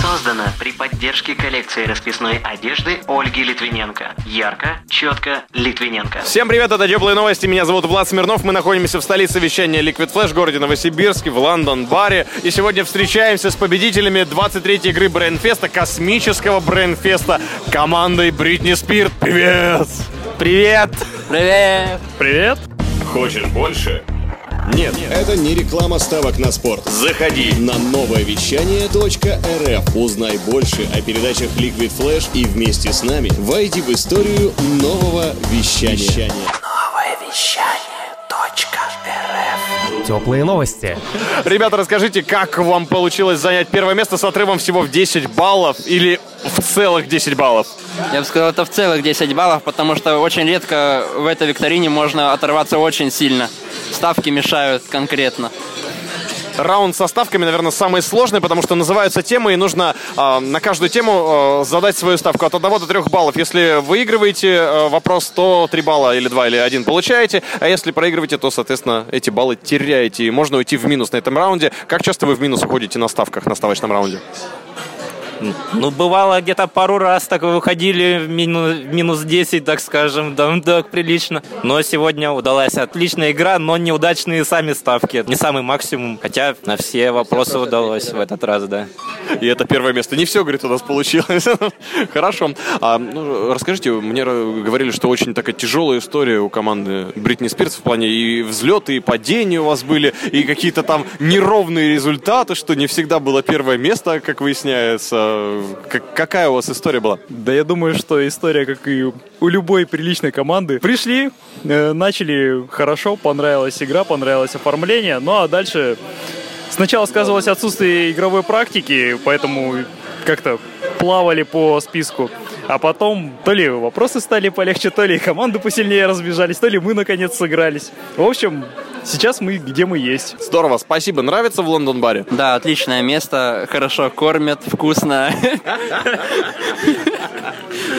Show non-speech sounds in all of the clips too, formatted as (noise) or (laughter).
Создано при поддержке коллекции расписной одежды Ольги Литвиненко. Ярко, четко, Литвиненко. Всем привет, это Теплые новости, меня зовут Влад Смирнов, мы находимся в столице вещания Liquid Flash, городе Новосибирске, в Лондон-баре. И сегодня встречаемся с победителями 23-й игры Брейнфеста, космического Брейнфеста, командой Бритни Спирт. Привет! Привет! Привет! Привет! Хочешь больше? Нет, это не реклама ставок на спорт. Заходи! На новое вещание .рф. Узнай больше о передачах Liquid Flash и вместе с нами войди в историю нового вещания. Теплые новости. Ребята, расскажите, как вам получилось занять первое место с отрывом всего в 10 баллов или в целых 10 баллов? Я бы сказал, это в целых 10 баллов, потому что очень редко в этой викторине можно оторваться очень сильно. Ставки мешают конкретно. Раунд со ставками, наверное, самый сложный, потому что называются темы, и нужно э, на каждую тему э, задать свою ставку от 1 до 3 баллов. Если выигрываете э, вопрос, то 3 балла или 2 или 1 получаете, а если проигрываете, то, соответственно, эти баллы теряете, и можно уйти в минус на этом раунде. Как часто вы в минус уходите на ставках на ставочном раунде? Ну, бывало, где-то пару раз так выходили в минус, минус 10, так скажем, да, так прилично. Но сегодня удалась отличная игра, но неудачные сами ставки. Не самый максимум, хотя на все вопросы удалось в этот раз, да. И это первое место. Не все, говорит, у нас получилось. (laughs) Хорошо. А, ну, расскажите, мне говорили, что очень такая тяжелая история у команды Бритни Спирс в плане и взлеты, и падения у вас были, и какие-то там неровные результаты, что не всегда было первое место, как выясняется. Как, какая у вас история была? Да я думаю, что история, как и у любой приличной команды. Пришли, э, начали хорошо, понравилась игра, понравилось оформление, ну а дальше сначала сказывалось отсутствие игровой практики, поэтому как-то плавали по списку. А потом то ли вопросы стали полегче, то ли команды посильнее разбежались, то ли мы наконец сыгрались. В общем, сейчас мы где мы есть. Здорово, спасибо. Нравится в Лондон-баре? Да, отличное место, хорошо кормят, вкусно.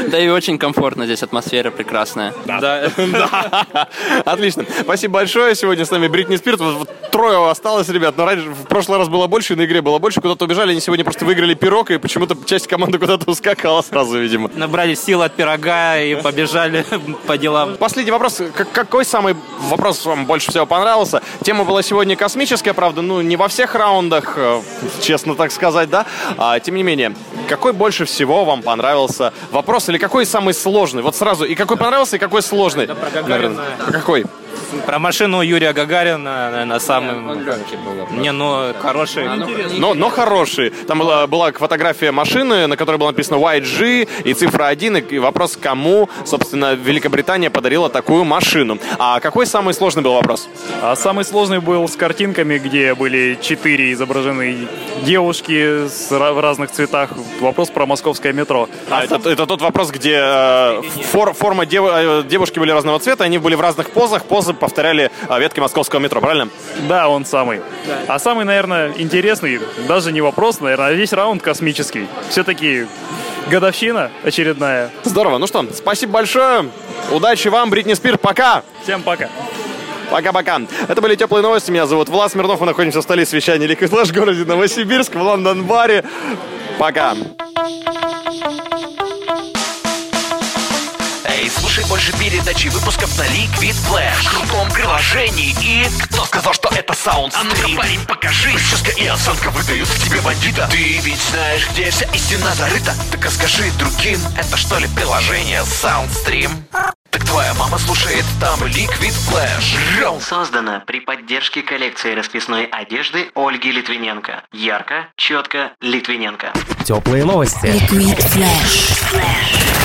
Да и очень комфортно здесь, атмосфера прекрасная. Да. Отлично. Спасибо большое. Сегодня с нами Бритни Спирт. Вот трое осталось, ребят. Но раньше, в прошлый раз было больше, на игре было больше. Куда-то убежали. Они сегодня просто выиграли пирог, и почему-то часть команды куда-то ускакала сразу, видимо. Набрали сил от пирога и побежали (laughs) по делам. Последний вопрос. Какой самый вопрос вам больше всего понравился? Тема была сегодня космическая, правда, ну, не во всех раундах, э, честно так сказать, да? А, тем не менее, какой больше всего вам понравился вопрос или какой самый сложный? Вот сразу, и какой понравился, и какой сложный? про Гагарина. Какой? Про машину Юрия Гагарина, наверное, самый... Не, ну, хороший. Но, но хороший. Там была, была фотография машины, на которой было написано YG и цифра 1, и вопрос, кому, собственно, Великобритания подарила такую машину. А какой самый сложный был вопрос? А самый сложный был с картинками, где были четыре изображены девушки с, в разных цветах. Вопрос про московское метро. А, это, это тот вопрос, где э, фор, форма дев, э, девушки были разного цвета, они были в разных позах, позы повторяли э, ветки московского метро, правильно? Да, он самый. А самый, наверное, интересный, даже не вопрос, наверное, а весь раунд космический. Все-таки годовщина очередная. Здорово. Ну что, спасибо большое. Удачи вам, Бритни Спир. Пока. Всем пока. Пока-пока. Это были теплые новости. Меня зовут Влад Смирнов. Мы находимся в столице вещания Liquid Flash в городе Новосибирск, в Лондон-баре. Пока. Больше передачи выпусков на Liquid Flash В крутом приложении и... Кто сказал, что это саунд А ну-ка, парень, покажи Прическа и осанка выдают в тебе бандита Ты ведь знаешь, где вся истина зарыта Так а скажи другим, это что ли приложение Soundstream? Так твоя мама слушает там Liquid Flash Создано при поддержке коллекции расписной одежды Ольги Литвиненко. Ярко, четко, Литвиненко. Теплые новости. Liquid Flash.